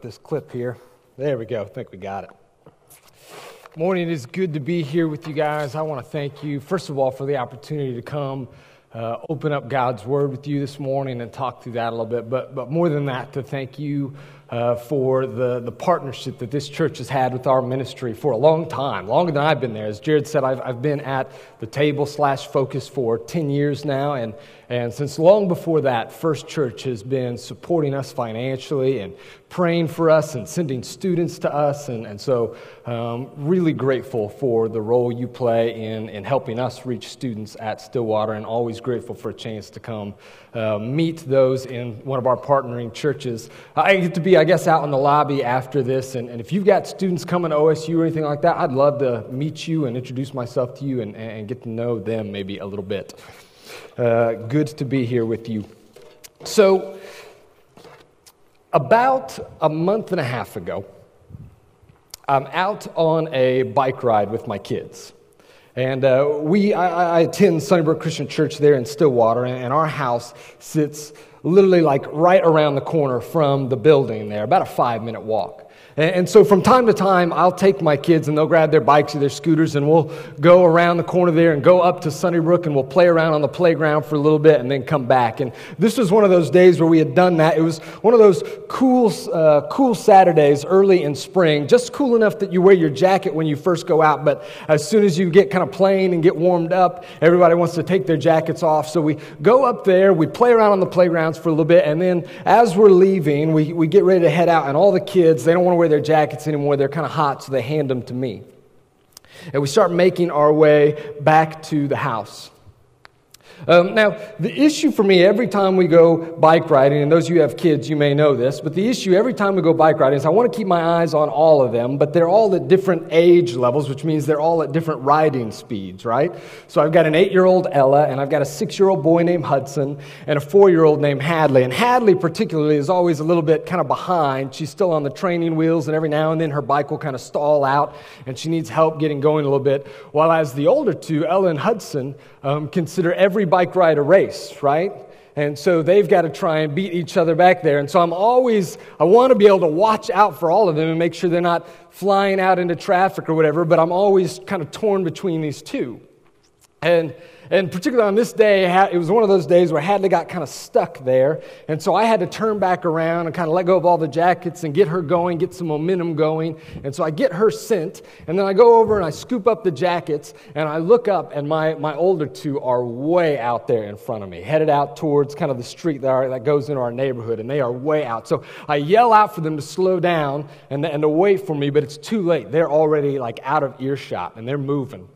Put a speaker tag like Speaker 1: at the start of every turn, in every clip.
Speaker 1: with this clip here. There we go. I think we got it. Morning. It is good to be here with you guys. I want to thank you, first of all, for the opportunity to come uh, open up God's Word with you this morning and talk through that a little bit. But, but more than that, to thank you uh, for the, the partnership that this church has had with our ministry for a long time, longer than I've been there. As Jared said, I've, I've been at the table slash focus for 10 years now. And, and since long before that, First Church has been supporting us financially and praying for us and sending students to us. And, and so, um, really grateful for the role you play in, in helping us reach students at Stillwater, and always grateful for a chance to come uh, meet those in one of our partnering churches. I get to be, I guess, out in the lobby after this. And, and if you've got students coming to OSU or anything like that, I'd love to meet you and introduce myself to you and, and get to know them maybe a little bit. Uh, good to be here with you. So, about a month and a half ago, I'm out on a bike ride with my kids. And uh, we, I, I, attend Sunnybrook Christian Church there in Stillwater, and, and our house sits literally like right around the corner from the building there, about a five minute walk. And so from time to time, I'll take my kids and they'll grab their bikes or their scooters and we'll go around the corner there and go up to Sunnybrook and we'll play around on the playground for a little bit and then come back. And this was one of those days where we had done that. It was one of those cool, uh, cool Saturdays early in spring, just cool enough that you wear your jacket when you first go out. But as soon as you get kind of playing and get warmed up, everybody wants to take their jackets off. So we go up there, we play around on the playgrounds for a little bit, and then as we're leaving, we, we get ready to head out. And all the kids, they don't want to wear their jackets anymore. They're kind of hot, so they hand them to me. And we start making our way back to the house. Um, now, the issue for me every time we go bike riding, and those of you who have kids, you may know this, but the issue every time we go bike riding is I want to keep my eyes on all of them, but they're all at different age levels, which means they're all at different riding speeds, right? So I've got an eight year old Ella, and I've got a six year old boy named Hudson, and a four year old named Hadley. And Hadley, particularly, is always a little bit kind of behind. She's still on the training wheels, and every now and then her bike will kind of stall out, and she needs help getting going a little bit. While as the older two, Ella and Hudson, um, consider every bike ride a race, right? And so they've got to try and beat each other back there. And so I'm always, I want to be able to watch out for all of them and make sure they're not flying out into traffic or whatever, but I'm always kind of torn between these two. And and particularly on this day, it was one of those days where Hadley got kind of stuck there. And so I had to turn back around and kind of let go of all the jackets and get her going, get some momentum going. And so I get her sent. And then I go over and I scoop up the jackets and I look up, and my, my older two are way out there in front of me, headed out towards kind of the street that, are, that goes into our neighborhood. And they are way out. So I yell out for them to slow down and, and to wait for me, but it's too late. They're already like out of earshot and they're moving.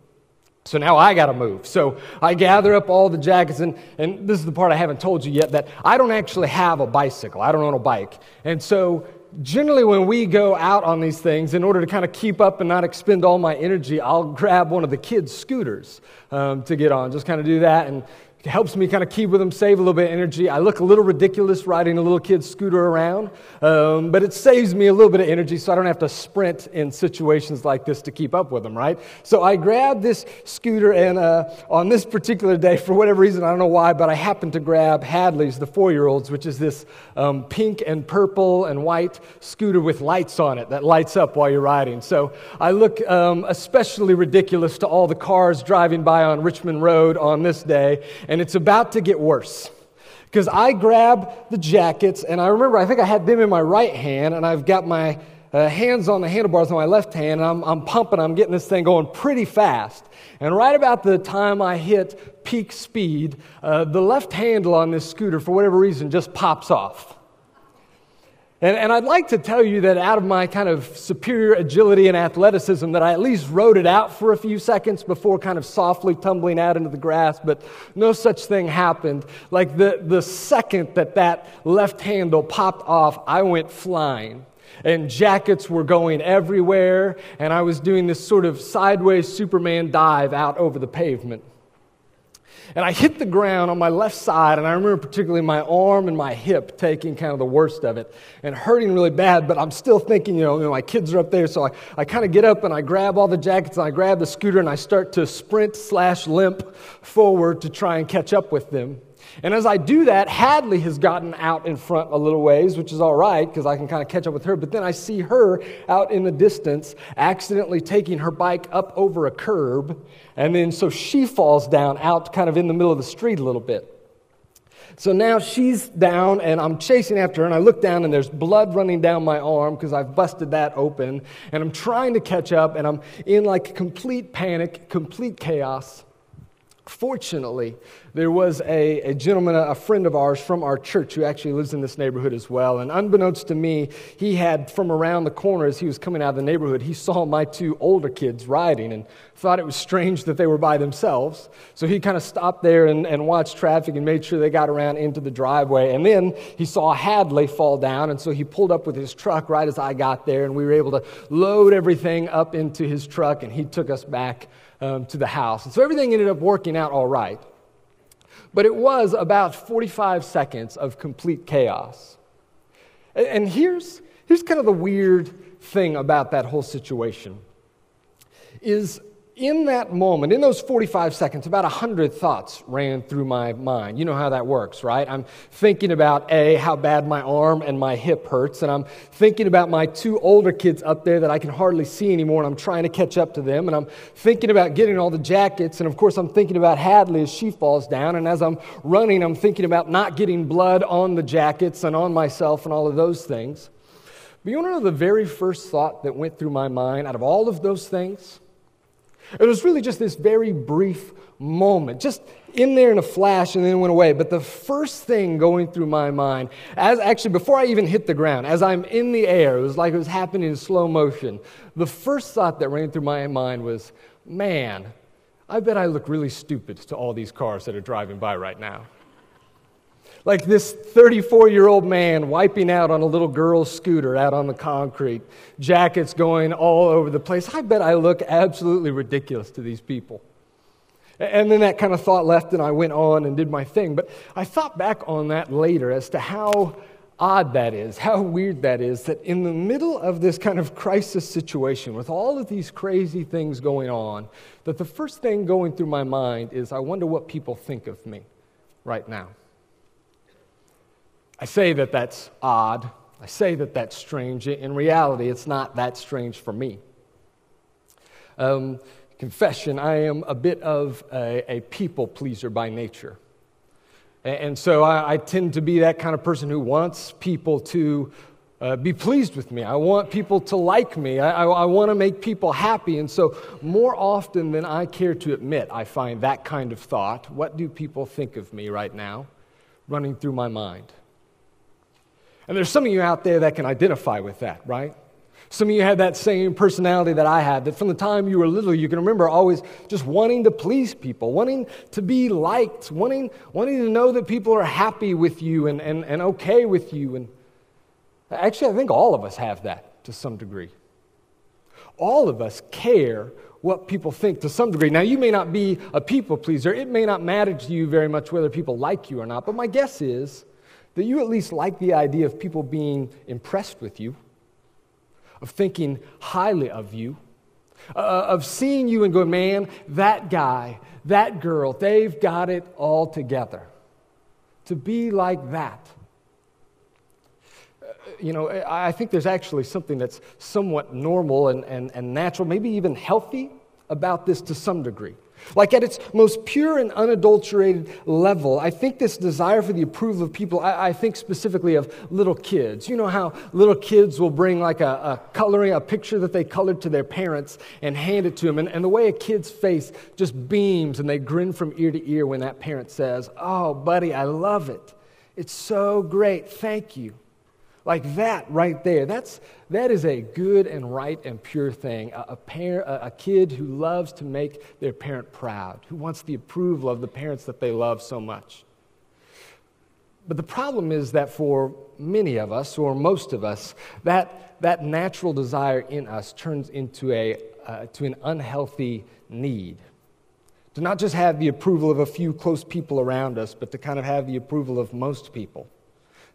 Speaker 1: So now I got to move. So I gather up all the jackets, and, and this is the part I haven't told you yet that I don't actually have a bicycle. I don't own a bike. And so generally, when we go out on these things, in order to kind of keep up and not expend all my energy, I'll grab one of the kids' scooters um, to get on. Just kind of do that and it helps me kind of keep with them, save a little bit of energy. I look a little ridiculous riding a little kid's scooter around, um, but it saves me a little bit of energy so I don't have to sprint in situations like this to keep up with them, right? So I grab this scooter, and uh, on this particular day, for whatever reason, I don't know why, but I happened to grab Hadley's, the four year old's, which is this um, pink and purple and white scooter with lights on it that lights up while you're riding. So I look um, especially ridiculous to all the cars driving by on Richmond Road on this day it's about to get worse. Because I grab the jackets, and I remember, I think I had them in my right hand, and I've got my uh, hands on the handlebars on my left hand, and I'm, I'm pumping, I'm getting this thing going pretty fast. And right about the time I hit peak speed, uh, the left handle on this scooter, for whatever reason, just pops off. And, and, I'd like to tell you that out of my kind of superior agility and athleticism, that I at least rode it out for a few seconds before kind of softly tumbling out into the grass, but no such thing happened. Like the, the second that that left handle popped off, I went flying. And jackets were going everywhere, and I was doing this sort of sideways Superman dive out over the pavement. And I hit the ground on my left side, and I remember particularly my arm and my hip taking kind of the worst of it and hurting really bad. But I'm still thinking, you know, you know my kids are up there, so I, I kind of get up and I grab all the jackets and I grab the scooter and I start to sprint slash limp forward to try and catch up with them. And as I do that, Hadley has gotten out in front a little ways, which is all right because I can kind of catch up with her. But then I see her out in the distance, accidentally taking her bike up over a curb. And then so she falls down out kind of in the middle of the street a little bit. So now she's down and I'm chasing after her, and I look down and there's blood running down my arm because I've busted that open. And I'm trying to catch up, and I'm in like complete panic, complete chaos. Fortunately, there was a, a gentleman, a friend of ours from our church who actually lives in this neighborhood as well. And unbeknownst to me, he had from around the corner as he was coming out of the neighborhood, he saw my two older kids riding and thought it was strange that they were by themselves. So he kind of stopped there and, and watched traffic and made sure they got around into the driveway. And then he saw Hadley fall down, and so he pulled up with his truck right as I got there, and we were able to load everything up into his truck, and he took us back um, to the house. And so everything ended up working out all right. But it was about 45 seconds of complete chaos. And, and here's, here's kind of the weird thing about that whole situation is in that moment, in those 45 seconds, about 100 thoughts ran through my mind. You know how that works, right? I'm thinking about A, how bad my arm and my hip hurts, and I'm thinking about my two older kids up there that I can hardly see anymore, and I'm trying to catch up to them, and I'm thinking about getting all the jackets, and of course, I'm thinking about Hadley as she falls down, and as I'm running, I'm thinking about not getting blood on the jackets and on myself and all of those things. But you know the very first thought that went through my mind out of all of those things? It was really just this very brief moment, just in there in a flash and then it went away. But the first thing going through my mind, as actually before I even hit the ground, as I'm in the air, it was like it was happening in slow motion. The first thought that ran through my mind was, man, I bet I look really stupid to all these cars that are driving by right now. Like this 34 year old man wiping out on a little girl's scooter out on the concrete, jackets going all over the place. I bet I look absolutely ridiculous to these people. And then that kind of thought left, and I went on and did my thing. But I thought back on that later as to how odd that is, how weird that is, that in the middle of this kind of crisis situation, with all of these crazy things going on, that the first thing going through my mind is, I wonder what people think of me right now. I say that that's odd. I say that that's strange. In reality, it's not that strange for me. Um, confession, I am a bit of a, a people pleaser by nature. And, and so I, I, tend to be that kind of person who wants people to uh, be pleased with me. I want people to like me. I, I, I want to make people happy. And so, more often than I care to admit, I find that kind of thought what do people think of me right now running through my mind? And there's some of you out there that can identify with that, right? Some of you have that same personality that I had, that from the time you were little, you can remember always just wanting to please people, wanting to be liked, wanting, wanting to know that people are happy with you and, and, and okay with you. And actually, I think all of us have that to some degree. All of us care what people think to some degree. Now, you may not be a people pleaser, it may not matter to you very much whether people like you or not, but my guess is that you at least like the idea of people being impressed with you, of thinking highly of you, uh, of seeing you and going, man, that guy, that girl, they've got it all together. To be like that. Uh, you know, I think there's actually something that's somewhat normal and, and, and natural, maybe even healthy about this to some degree. Like at its most pure and unadulterated level, I think this desire for the approval of people, I, I, think specifically of little kids. You know how little kids will bring like a, a, coloring, a picture that they colored to their parents and hand it to them. And, and the way a kid's face just beams and they grin from ear to ear when that parent says, Oh, buddy, I love it. It's so great. Thank you. Like that right there. That's, that is a good and right and pure thing. A, a, parent, a, kid who loves to make their parent proud, who wants the approval of the parents that they love so much. But the problem is that for many of us, or most of us, that, that natural desire in us turns into a, uh, to an unhealthy need. To not just have the approval of a few close people around us, but to kind of have the approval of most people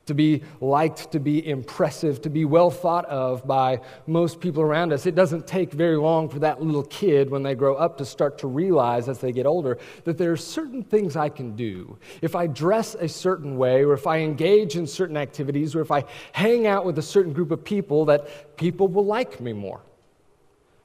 Speaker 1: to be liked, to be impressive, to be well thought of by most people around us. It doesn't take very long for that little kid, when they grow up, to start to realize as they get older that there are certain things I can do. If I dress a certain way, or if I engage in certain activities, or if I hang out with a certain group of people, that people will like me more.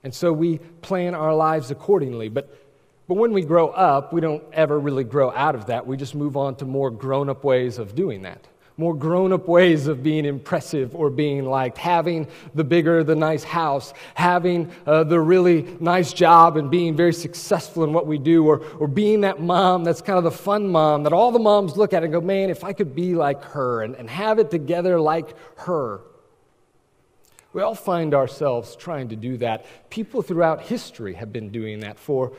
Speaker 1: And so we plan our lives accordingly. But but when we grow up, we don't ever really grow out of that. We just move on to more grown up ways of doing that more grown up ways of being impressive or being liked, having the bigger, the nice house, having uh, the really nice job and being very successful in what we do, or, or being that mom that's kind of the fun mom that all the moms look at and go, man, if I could be like her and, and have it together like her. We all find ourselves trying to do that. People throughout history have been doing that for,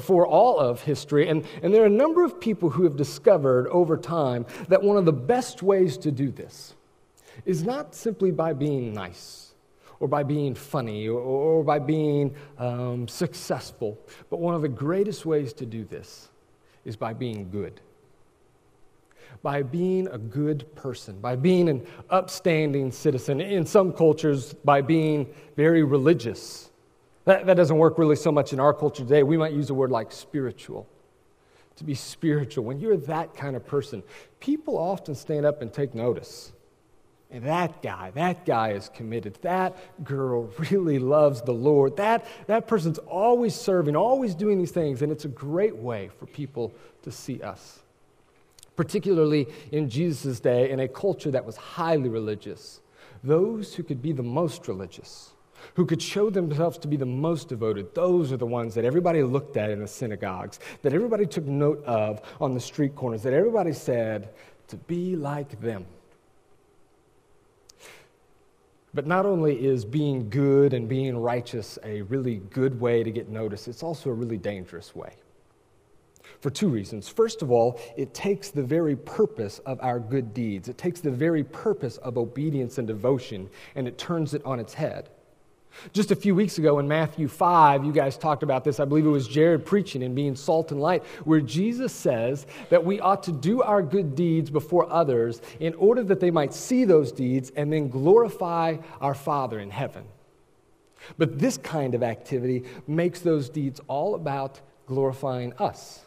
Speaker 1: for all of history. And, and there are a number of people who have discovered over time that one of the best ways to do this is not simply by being nice or by being funny or, or by being um, successful, but one of the greatest ways to do this is by being good by being a good person, by being an upstanding citizen. In some cultures, by being very religious. That, that doesn't work really so much in our culture today. We might use a word like spiritual. To be spiritual. When you're that kind of person, people often stand up and take notice. And that guy, that guy is committed. That girl really loves the Lord. That, that person's always serving, always doing these things. And it's a great way for people to see us particularly in Jesus' day in a culture that was highly religious. Those who could be the most religious, who could show themselves to be the most devoted, those are the ones that everybody looked at in the synagogues, that everybody took note of on the street corners, that everybody said, to be like them. But not only is being good and being righteous a really good way to get noticed, it's also a really dangerous way for two reasons. First of all, it takes the very purpose of our good deeds, it takes the very purpose of obedience and devotion, and it turns it on its head. Just a few weeks ago in Matthew 5, you guys talked about this. I believe it was Jared preaching and being salt and light, where Jesus says that we ought to do our good deeds before others in order that they might see those deeds and then glorify our Father in heaven. But this kind of activity makes those deeds all about glorifying us.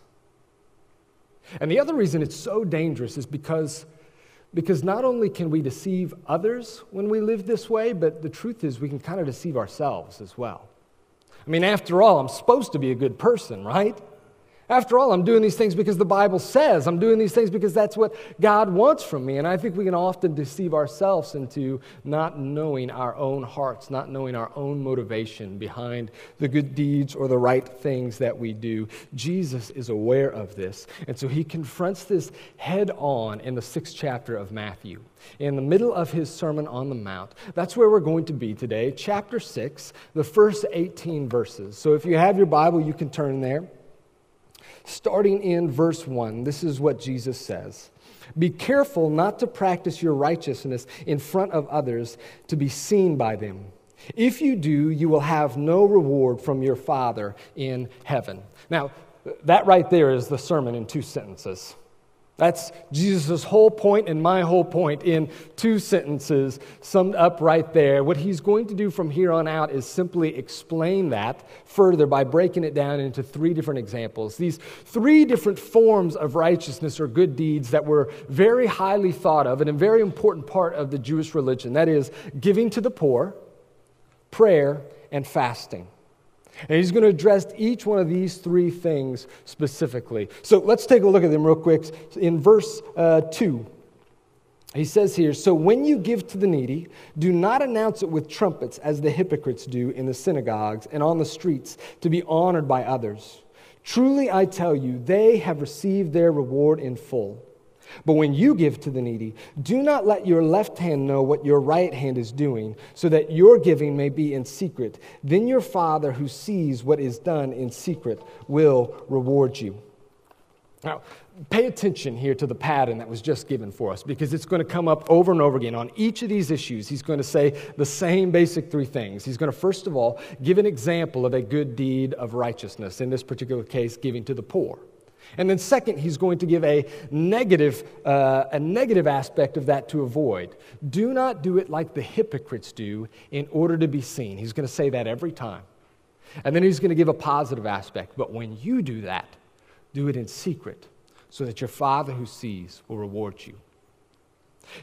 Speaker 1: And the other reason it's so dangerous is because, because not only can we deceive others when we live this way, but the truth is we can kind of deceive ourselves as well. I mean, after all, I'm supposed to be a good person, right? After all, I'm doing these things because the Bible says. I'm doing these things because that's what God wants from me. And I think we can often deceive ourselves into not knowing our own hearts, not knowing our own motivation behind the good deeds or the right things that we do. Jesus is aware of this. And so he confronts this head on in the sixth chapter of Matthew. In the middle of his Sermon on the Mount. That's where we're going to be today, chapter 6, the first 18 verses. So if you have your Bible, you can turn there starting in verse 1. This is what Jesus says Be careful not to practice your righteousness in front of others to be seen by them. If you do, you will have no reward from your Father in heaven. Now, that right there is the sermon in two sentences. That's Jesus' whole point and my whole point in two sentences summed up right there. What he's going to do from here on out is simply explain that further by breaking it down into three different examples. These three different forms of righteousness or good deeds that were very highly thought of and a very important part of the Jewish religion that is, giving to the poor, prayer, and fasting. And he's going to address each one of these three things specifically. So let's take a look at them real quick. In verse uh, 2, he says here So when you give to the needy, do not announce it with trumpets as the hypocrites do in the synagogues and on the streets to be honored by others. Truly I tell you, they have received their reward in full. But when you give to the needy, do not let your left hand know what your right hand is doing, so that your giving may be in secret. Then your Father, who sees what is done in secret, will reward you. Now, pay attention here to the pattern that was just given for us because it's going to come up over and over again. On each of these issues, he's going to say the same basic three things. He's going to, first of all, give an example of a good deed of righteousness, in this particular case, giving to the poor. And then, second, he's going to give a negative, uh, a negative aspect of that to avoid. Do not do it like the hypocrites do in order to be seen. He's going to say that every time. And then he's going to give a positive aspect. But when you do that, do it in secret so that your Father who sees will reward you.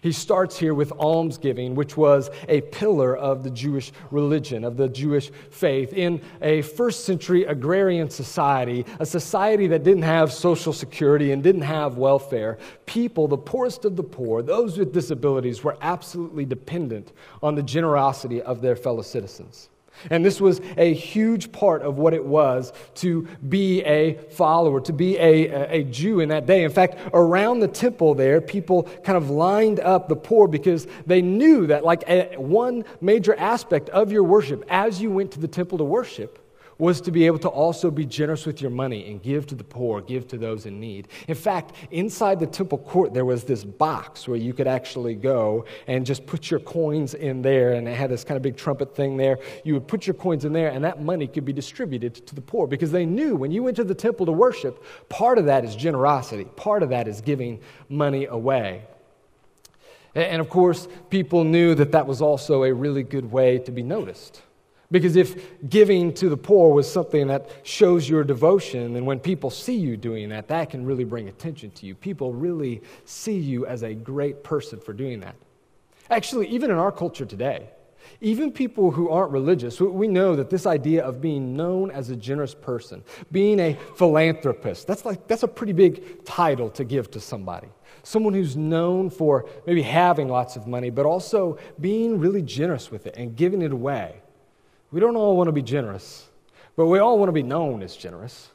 Speaker 1: He starts here with almsgiving, which was a pillar of the Jewish religion, of the Jewish faith. In a first century agrarian society, a society that didn't have social security and didn't have welfare, people, the poorest of the poor, those with disabilities, were absolutely dependent on the generosity of their fellow citizens. And this was a huge part of what it was to be a follower, to be a, a Jew in that day. In fact, around the temple there, people kind of lined up the poor because they knew that, like, a, one major aspect of your worship as you went to the temple to worship was to be able to also be generous with your money and give to the poor, give to those in need. In fact, inside the temple court, there was this box where you could actually go and just put your coins in there, and it had this kind of big trumpet thing there. You would put your coins in there, and that money could be distributed to the poor because they knew when you went to the temple to worship, part of that is generosity, part of that is giving money away. And of course, people knew that that was also a really good way to be noticed. Because if giving to the poor was something that shows your devotion, then when people see you doing that, that can really bring attention to you. People really see you as a great person for doing that. Actually, even in our culture today, even people who aren't religious, we know that this idea of being known as a generous person, being a philanthropist, that's, like, that's a pretty big title to give to somebody. Someone who's known for maybe having lots of money, but also being really generous with it and giving it away. We don't all want to be generous, but we all want to be known as generous.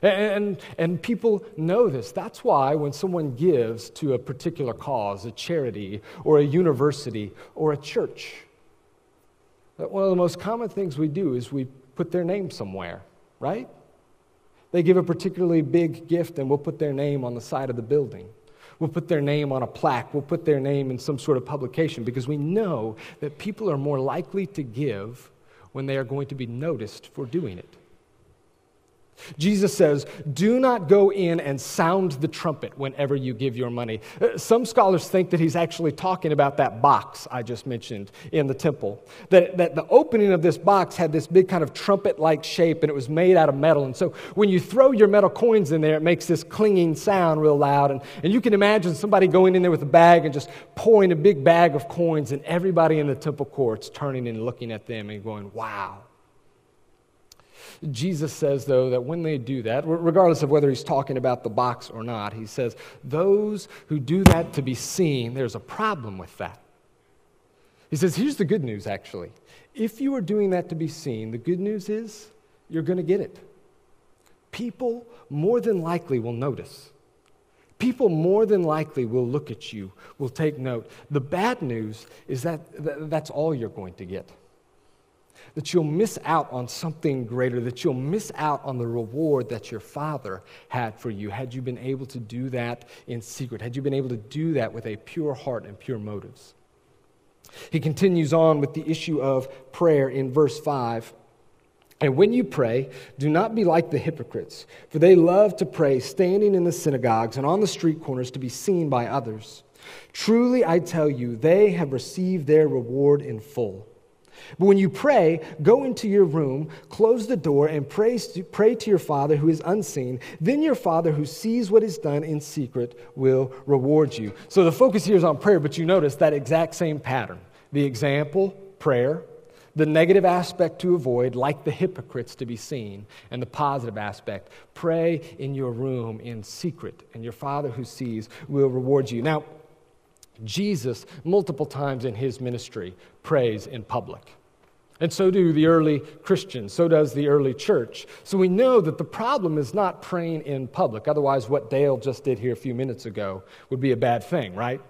Speaker 1: And, and, people know this. That's why when someone gives to a particular cause, a charity, or a university, or a church, one of the most common things we do is we put their name somewhere, right? They give a particularly big gift, and we'll put their name on the side of the building. We'll put their name on a plaque. We'll put their name in some sort of publication because we know that people are more likely to give when they are going to be noticed for doing it. Jesus says, Do not go in and sound the trumpet whenever you give your money. Uh, some scholars think that he's actually talking about that box I just mentioned in the temple. That, that the opening of this box had this big kind of trumpet like shape and it was made out of metal. And so when you throw your metal coins in there, it makes this clinging sound real loud. And, and you can imagine somebody going in there with a bag and just pouring a big bag of coins, and everybody in the temple courts turning and looking at them and going, Wow Jesus says, though, that when they do that, regardless of whether he's talking about the box or not, he says, those who do that to be seen, there's a problem with that. He says, here's the good news, actually. If you are doing that to be seen, the good news is you're going to get it. People more than likely will notice. People more than likely will look at you, will take note. The bad news is that that's all you're going to get that you'll miss out on something greater, that you'll miss out on the reward that your Father had for you had you been able to do that in secret, had you been able to do that with a pure heart and pure motives. He continues on with the issue of prayer in verse 5. And when you pray, do not be like the hypocrites, for they love to pray standing in the synagogues and on the street corners to be seen by others. Truly, I tell you, they have received their reward in full. But when you pray, go into your room, close the door, and pray pray to your Father who is unseen. Then your Father who sees what is done in secret will reward you. So the focus here is on prayer, but you notice that exact same pattern. The example, prayer. The negative aspect to avoid, like the hypocrites to be seen, and the positive aspect, pray in your room in secret, and your Father who sees will reward you. Now, Jesus, multiple times in his ministry, prays in public. And so do the early Christians, so does the early church. So we know that the problem is not praying in public. Otherwise, what Dale just did here a few minutes ago would be a bad thing, right?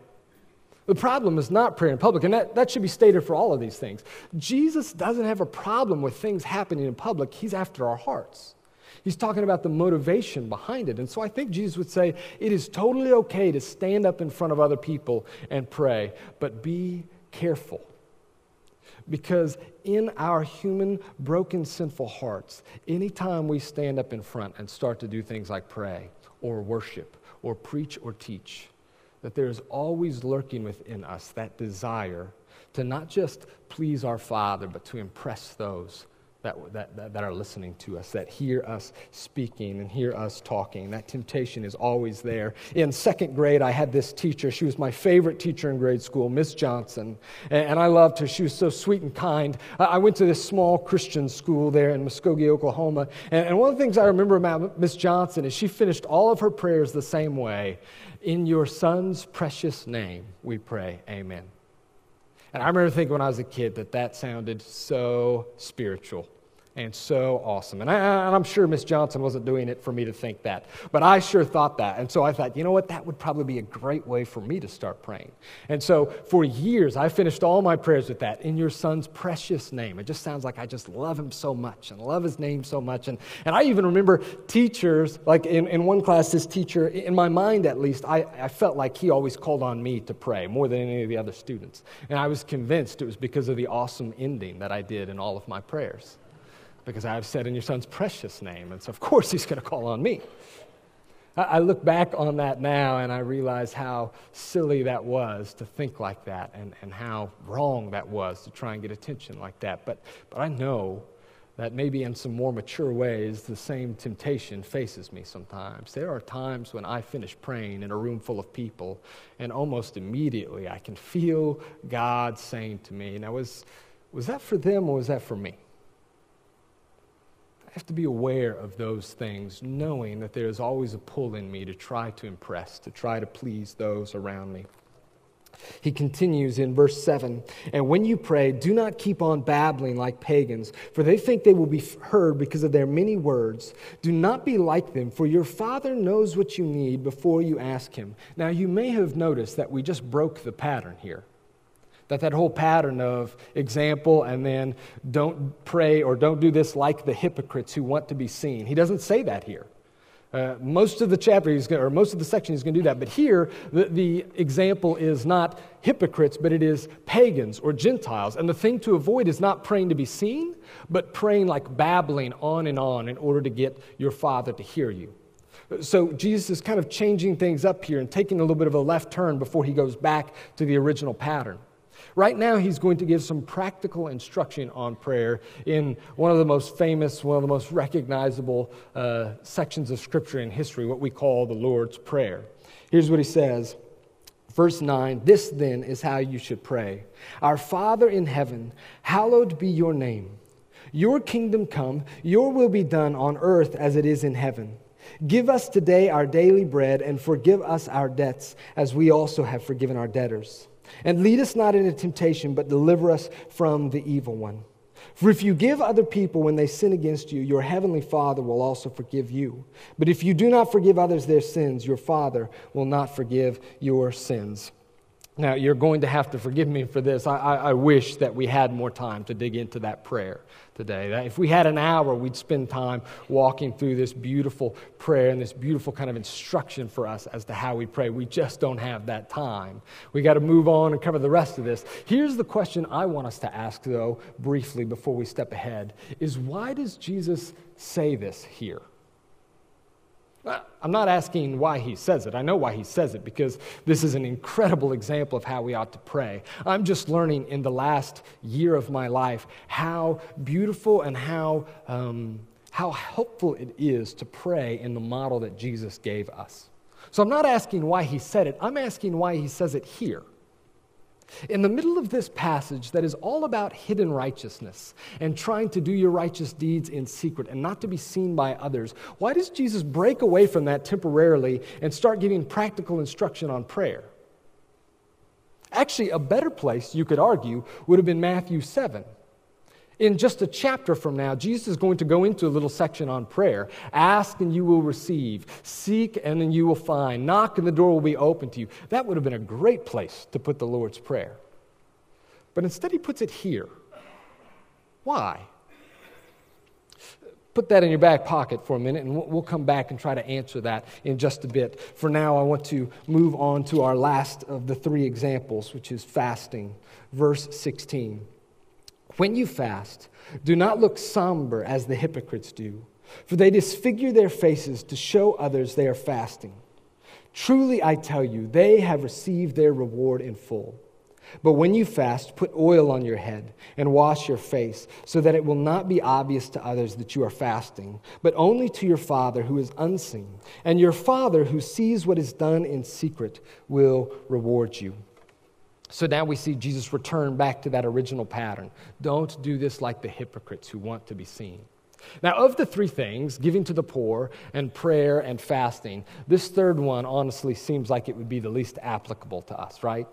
Speaker 1: The problem is not prayer in public, and that, that should be stated for all of these things. Jesus doesn't have a problem with things happening in public, he's after our hearts. He's talking about the motivation behind it. And so I think Jesus would say it is totally okay to stand up in front of other people and pray, but be careful. Because in our human, broken, sinful hearts, anytime we stand up in front and start to do things like pray or worship or preach or teach, that there is always lurking within us that desire to not just please our Father, but to impress those that, that, that, are listening to us, that hear us speaking and hear us talking. That temptation is always there. In second grade, I had this teacher. She was my favorite teacher in grade school, Miss Johnson. And, I loved her. She was so sweet and kind. I went to this small Christian school there in Muskogee, Oklahoma. And one of the things I remember about Miss Johnson is she finished all of her prayers the same way In your son's precious name, we pray, Amen. And I remember thinking when I was a kid that that sounded so spiritual and so awesome. And, I, am sure Miss Johnson wasn't doing it for me to think that, but I sure thought that. And so I thought, you know what, that would probably be a great way for me to start praying. And so for years, I finished all my prayers with that in your son's precious name. It just sounds like I just love him so much and love his name so much. And, and I even remember teachers, like in, in one class, this teacher, in my mind at least, I, I felt like he always called on me to pray more than any of the other students. And I was convinced it was because of the awesome ending that I did in all of my prayers because I've said in your son's precious name. And so, of course, he's going to call on me. I look back on that now and I realize how silly that was to think like that and, and how wrong that was to try and get attention like that. But, but I know that maybe in some more mature ways, the same temptation faces me sometimes. There are times when I finish praying in a room full of people, and almost immediately I can feel God saying to me, Now, was, was that for them or was that for me? Have to be aware of those things, knowing that there is always a pull in me to try to impress, to try to please those around me. He continues in verse 7 And when you pray, do not keep on babbling like pagans, for they think they will be heard because of their many words. Do not be like them, for your Father knows what you need before you ask Him. Now, you may have noticed that we just broke the pattern here. That that whole pattern of example and then don't pray or don't do this like the hypocrites who want to be seen. He doesn't say that here. Uh, most of the chapter, he's gonna, or most of the section, he's going to do that. But here, the, the example is not hypocrites, but it is pagans or Gentiles. And the thing to avoid is not praying to be seen, but praying like babbling on and on in order to get your Father to hear you. So Jesus is kind of changing things up here and taking a little bit of a left turn before he goes back to the original pattern. Right now, he's going to give some practical instruction on prayer in one of the most famous, one of the most recognizable uh, sections of Scripture in history, what we call the Lord's Prayer. Here's what he says. Verse 9, this then is how you should pray Our Father in heaven, hallowed be your name. Your kingdom come, your will be done on earth as it is in heaven. Give us today our daily bread and forgive us our debts as we also have forgiven our debtors and lead us not into temptation, but deliver us from the evil one. For if you give other people when they sin against you, your heavenly Father will also forgive you. But if you do not forgive others their sins, your Father will not forgive your sins. Now, you're going to have to forgive me for this. I, I, I, wish that we had more time to dig into that prayer today. If we had an hour, we'd spend time walking through this beautiful prayer and this beautiful kind of instruction for us as to how we pray. We just don't have that time. We got to move on and cover the rest of this. Here's the question I want us to ask, though, briefly before we step ahead is why does Jesus say this here? I'm not asking why he says it. I know why he says it because this is an incredible example of how we ought to pray. I'm just learning in the last year of my life how beautiful and how, um, how helpful it is to pray in the model that Jesus gave us. So I'm not asking why he said it, I'm asking why he says it here. In the middle of this passage that is all about hidden righteousness and trying to do your righteous deeds in secret and not to be seen by others, why does Jesus break away from that temporarily and start giving practical instruction on prayer? Actually, a better place, you could argue, would have been Matthew 7 in just a chapter from now, Jesus is going to go into a little section on prayer. Ask and you will receive. Seek and then you will find. Knock and the door will be open to you. That would have been a great place to put the Lord's Prayer. But instead, he puts it here. Why? Put that in your back pocket for a minute, and we'll come back and try to answer that in just a bit. For now, I want to move on to our last of the three examples, which is fasting. Verse 16. When you fast, do not look somber as the hypocrites do, for they disfigure their faces to show others they are fasting. Truly, I tell you, they have received their reward in full. But when you fast, put oil on your head and wash your face, so that it will not be obvious to others that you are fasting, but only to your Father who is unseen. And your Father who sees what is done in secret will reward you. So now we see Jesus return back to that original pattern. Don't do this like the hypocrites who want to be seen. Now, of the three things, giving to the poor and prayer and fasting, this third one honestly seems like it would be the least applicable to us, right?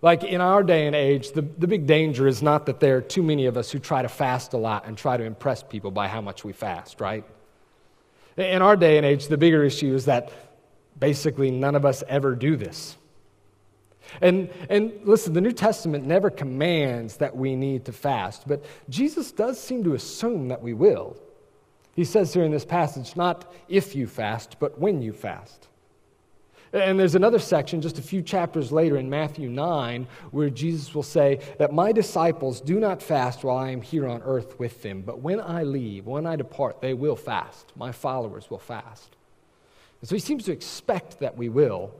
Speaker 1: Like in our day and age, the, the big danger is not that there are too many of us who try to fast a lot and try to impress people by how much we fast, right? In our day and age, the bigger issue is that basically none of us ever do this. And, and listen, the New Testament never commands that we need to fast, but Jesus does seem to assume that we will. He says here in this passage, not if you fast, but when you fast. And there's another section just a few chapters later in Matthew 9 where Jesus will say that my disciples do not fast while I am here on earth with them, but when I leave, when I depart, they will fast. My followers will fast. And so he seems to expect that we will.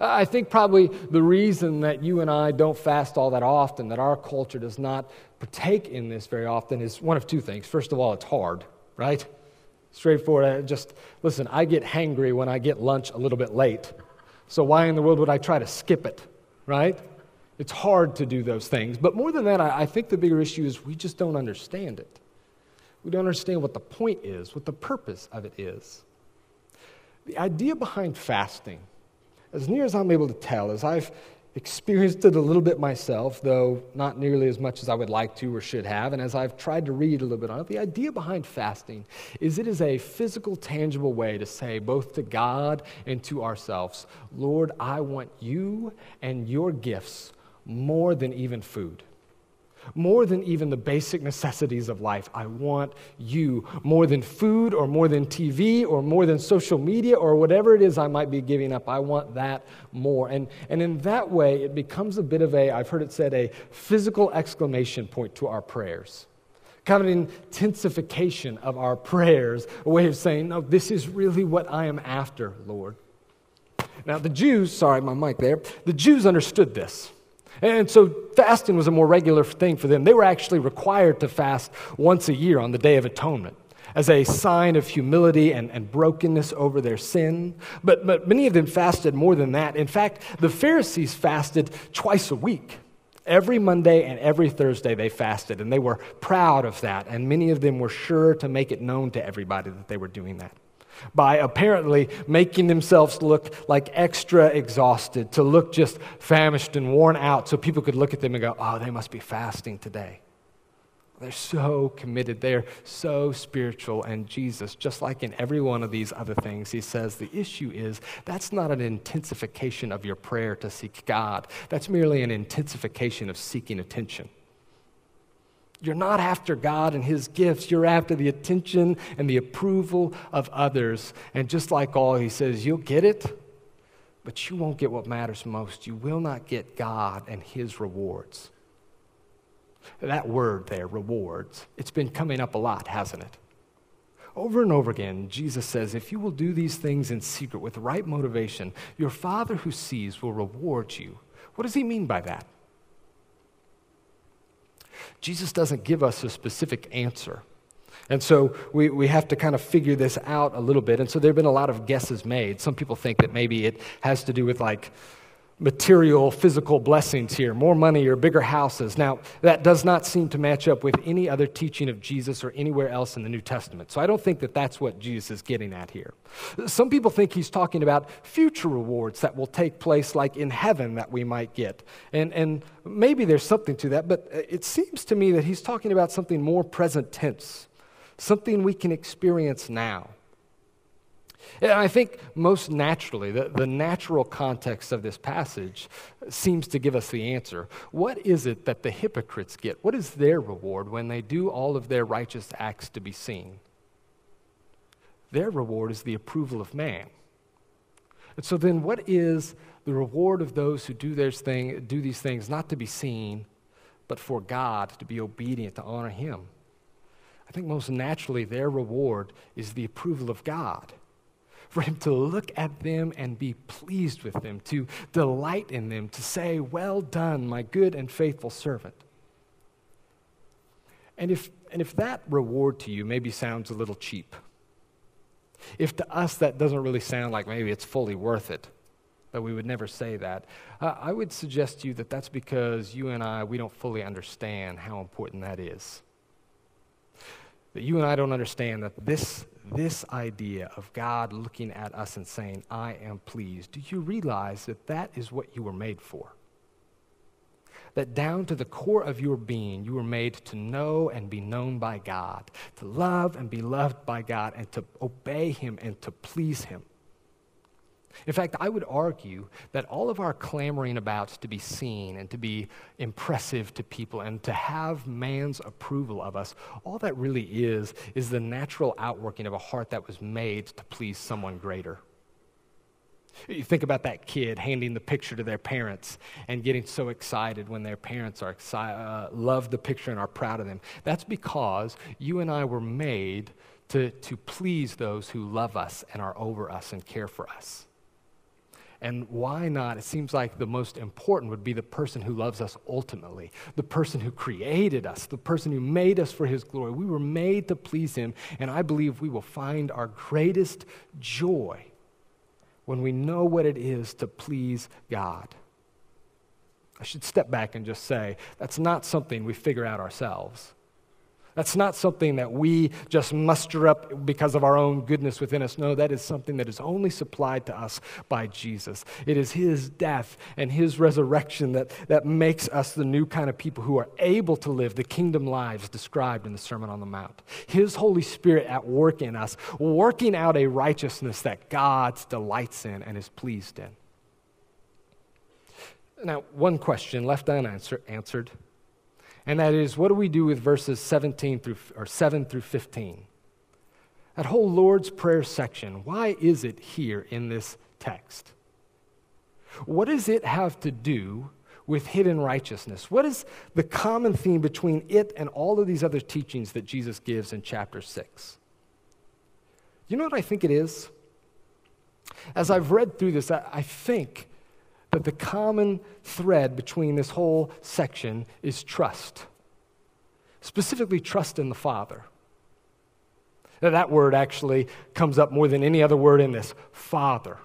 Speaker 1: I think probably the reason that you and I don't fast all that often, that our culture does not partake in this very often, is one of two things. First of all, it's hard, right? Straightforward. Just listen, I get hangry when I get lunch a little bit late. So why in the world would I try to skip it, right? It's hard to do those things. But more than that, I, I think the bigger issue is we just don't understand it. We don't understand what the point is, what the purpose of it is. The idea behind fasting as near as I'm able to tell, as I've experienced it a little bit myself, though not nearly as much as I would like to or should have, and as I've tried to read a little bit on it, the idea behind fasting is it is a physical, tangible way to say, both to God and to ourselves, Lord, I want you and your gifts more than even food. More than even the basic necessities of life, I want you. More than food or more than TV or more than social media or whatever it is I might be giving up, I want that more. And, and in that way, it becomes a bit of a, I've heard it said, a physical exclamation point to our prayers. Kind of an intensification of our prayers, a way of saying, No, this is really what I am after, Lord. Now, the Jews, sorry, my mic there, the Jews understood this. And so fasting was a more regular thing for them. They were actually required to fast once a year on the Day of Atonement as a sign of humility and, and brokenness over their sin. But, but many of them fasted more than that. In fact, the Pharisees fasted twice a week. Every Monday and every Thursday they fasted, and they were proud of that. And many of them were sure to make it known to everybody that they were doing that by apparently making themselves look like extra exhausted, to look just famished and worn out, so people could look at them and go, oh, they must be fasting today. They're so committed. They're so spiritual. And Jesus, just like in every one of these other things, he says the issue is that's not an intensification of your prayer to seek God, that's merely an intensification of seeking attention. You're not after God and His gifts. You're after the attention and the approval of others. And just like all, He says, you'll get it, but you won't get what matters most. You will not get God and His rewards. That word there, rewards, it's been coming up a lot, hasn't it? Over and over again, Jesus says, if you will do these things in secret with right motivation, your Father who sees will reward you. What does He mean by that? Jesus doesn't give us a specific answer. And so we, we have to kind of figure this out a little bit. And so there have been a lot of guesses made. Some people think that maybe it has to do with like material, physical blessings here more money or bigger houses. Now, that does not seem to match up with any other teaching of Jesus or anywhere else in the New Testament. So I don't think that that's what Jesus is getting at here. Some people think he's talking about future rewards that will take place, like in heaven, that we might get. And, and maybe there's something to that, but it seems to me that he's talking about something more present tense, something we can experience now. And I think most naturally, the, the natural context of this passage seems to give us the answer. What is it that the hypocrites get? What is their reward when they do all of their righteous acts to be seen? Their reward is the approval of man. And so then, what is the reward of those who do, thing, do these things not to be seen, but for God to be obedient, to honor Him. I think most naturally their reward is the approval of God. For Him to look at them and be pleased with them, to delight in them, to say, Well done, my good and faithful servant. And if, and if that reward to you maybe sounds a little cheap, if to us that doesn't really sound like maybe it's fully worth it, that we would never say that, uh, I would suggest to you that that's because you and I, we don't fully understand how important that is. That you and I don't understand that this, this idea of God looking at us and saying, I am pleased, do you realize that that is what you were made for? that down to the core of your being, you were made to know and be known by God, to love and be loved by God, and to obey Him and to please Him. In fact, I would argue that all of our clamoring about to be seen and to be impressive to people and to have man's approval of us, all that really is, is the natural outworking of a heart that was made to please someone greater. You think about that kid handing the picture to their parents and getting so excited when their parents are excited, uh, love the picture and are proud of them. That's because you and I were made to, to please those who love us and are over us and care for us. And why not? It seems like the most important would be the person who loves us ultimately, the person who created us, the person who made us for his glory. We were made to please him, and I believe we will find our greatest joy when we know what it is to please God. I should step back and just say that's not something we figure out ourselves. That's not something that we just muster up because of our own goodness within us. No, that is something that is only supplied to us by Jesus. It is His death and His resurrection that, that makes us the new kind of people who are able to live the kingdom lives described in the Sermon on the Mount. His Holy Spirit at work in us, working out a righteousness that God delights in and is pleased in. Now, one question left unanswered and that is what do we do with verses 17 through or 7 through 15? That whole Lord's Prayer section, why is it here in this text? What does it have to do with hidden righteousness? What is the common theme between it and all of these other teachings that Jesus gives in chapter 6? You know what I think it is? As I've read through this, I, I think that the common thread between this whole section is trust, specifically trust in the Father. Now, that word actually comes up more than any other word in this Father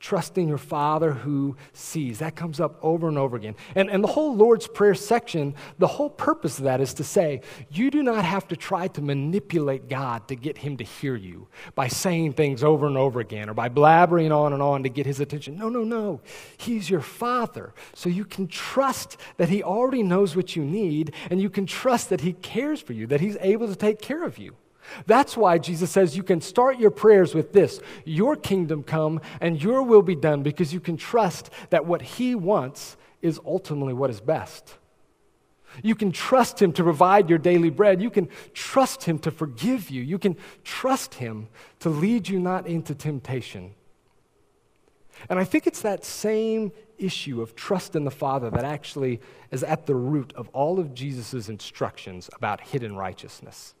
Speaker 1: trusting your Father who sees. That comes up over and over again. And, and the whole Lord's Prayer section, the whole purpose of that is to say, you do not have to try to manipulate God to get Him to hear you by saying things over and over again or by blabbering on and on to get His attention. No, no, no. He's your Father. So you can trust that He already knows what you need and you can trust that He cares for you, that He's able to take care of you. That's why Jesus says you can start your prayers with this Your kingdom come and your will be done, because you can trust that what He wants is ultimately what is best. You can trust Him to provide your daily bread. You can trust Him to forgive you. You can trust Him to lead you not into temptation. And I think it's that same issue of trust in the Father that actually is at the root of all of Jesus' instructions about hidden righteousness.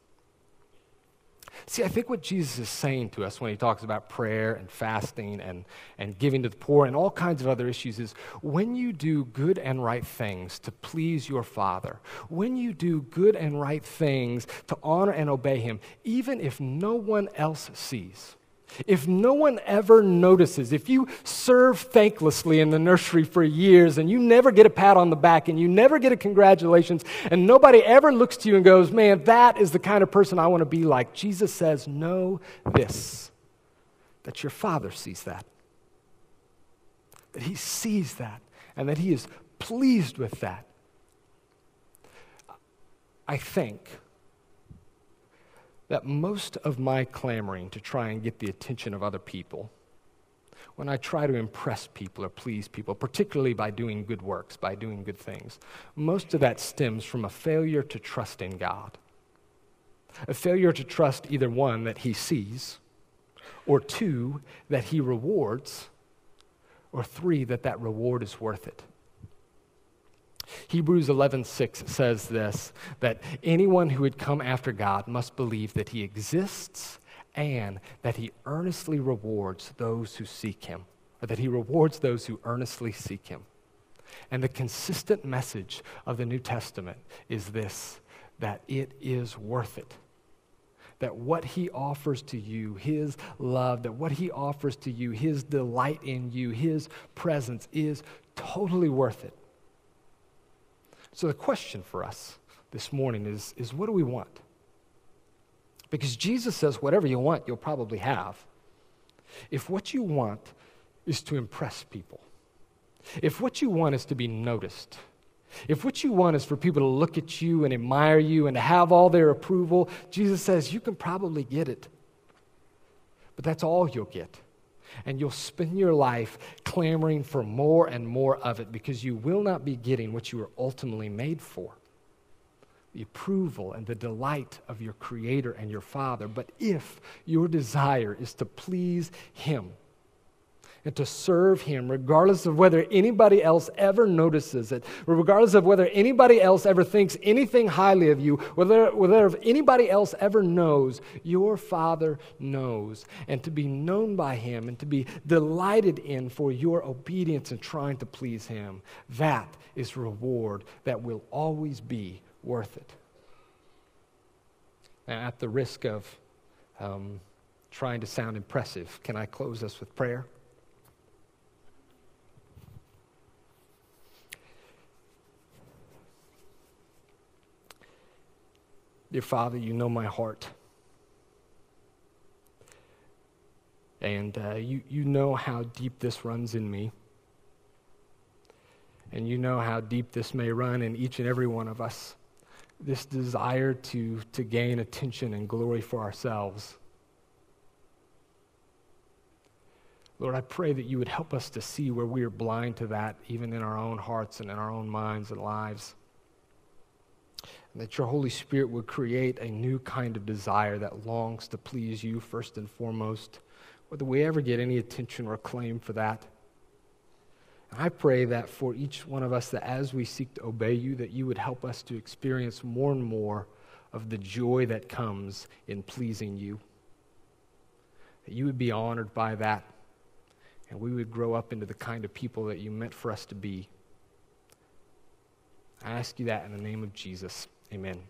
Speaker 1: See, I think what Jesus is saying to us when he talks about prayer and fasting and, and giving to the poor and all kinds of other issues is when you do good and right things to please your Father, when you do good and right things to honor and obey Him, even if no one else sees, if no one ever notices, if you serve thanklessly in the nursery for years and you never get a pat on the back and you never get a congratulations and nobody ever looks to you and goes, man, that is the kind of person I want to be like, Jesus says, know this, that your Father sees that. That He sees that and that He is pleased with that. I think that most of my clamoring to try and get the attention of other people, when I try to impress people or please people, particularly by doing good works, by doing good things, most of that stems from a failure to trust in God. A failure to trust either one, that He sees, or two, that He rewards, or three, that that reward is worth it. Hebrews 11:6 says this that anyone who would come after God must believe that he exists and that he earnestly rewards those who seek him, or that he rewards those who earnestly seek him. And the consistent message of the New Testament is this that it is worth it. That what he offers to you, his love, that what he offers to you, his delight in you, his presence is totally worth it. So, the question for us this morning is, is what do we want? Because Jesus says, whatever you want, you'll probably have. If what you want is to impress people, if what you want is to be noticed, if what you want is for people to look at you and admire you and to have all their approval, Jesus says you can probably get it. But that's all you'll get. And you'll spend your life clamoring for more and more of it because you will not be getting what you were ultimately made for the approval and the delight of your Creator and your Father. But if your desire is to please Him, and to serve Him, regardless of whether anybody else ever notices it, regardless of whether anybody else ever thinks anything highly of you, whether, whether anybody else ever knows, your Father knows. And to be known by Him and to be delighted in for your obedience and trying to please Him, that is reward that will always be worth it. Now, at the risk of um, trying to sound impressive, can I close us with prayer? Dear Father, you know my heart. And uh, you, you know how deep this runs in me. And you know how deep this may run in each and every one of us. This desire to, to gain attention and glory for ourselves. Lord, I pray that you would help us to see where we are blind to that, even in our own hearts and in our own minds and lives that your Holy Spirit would create a new kind of desire that longs to please you first and foremost, whether we ever get any attention or acclaim for that. And I pray that for each one of us, that as we seek to obey you, that you would help us to experience more and more of the joy that comes in pleasing you. That you would be honored by that, and we would grow up into the kind of people that you meant for us to be. I ask you that in the name of Jesus. Amen.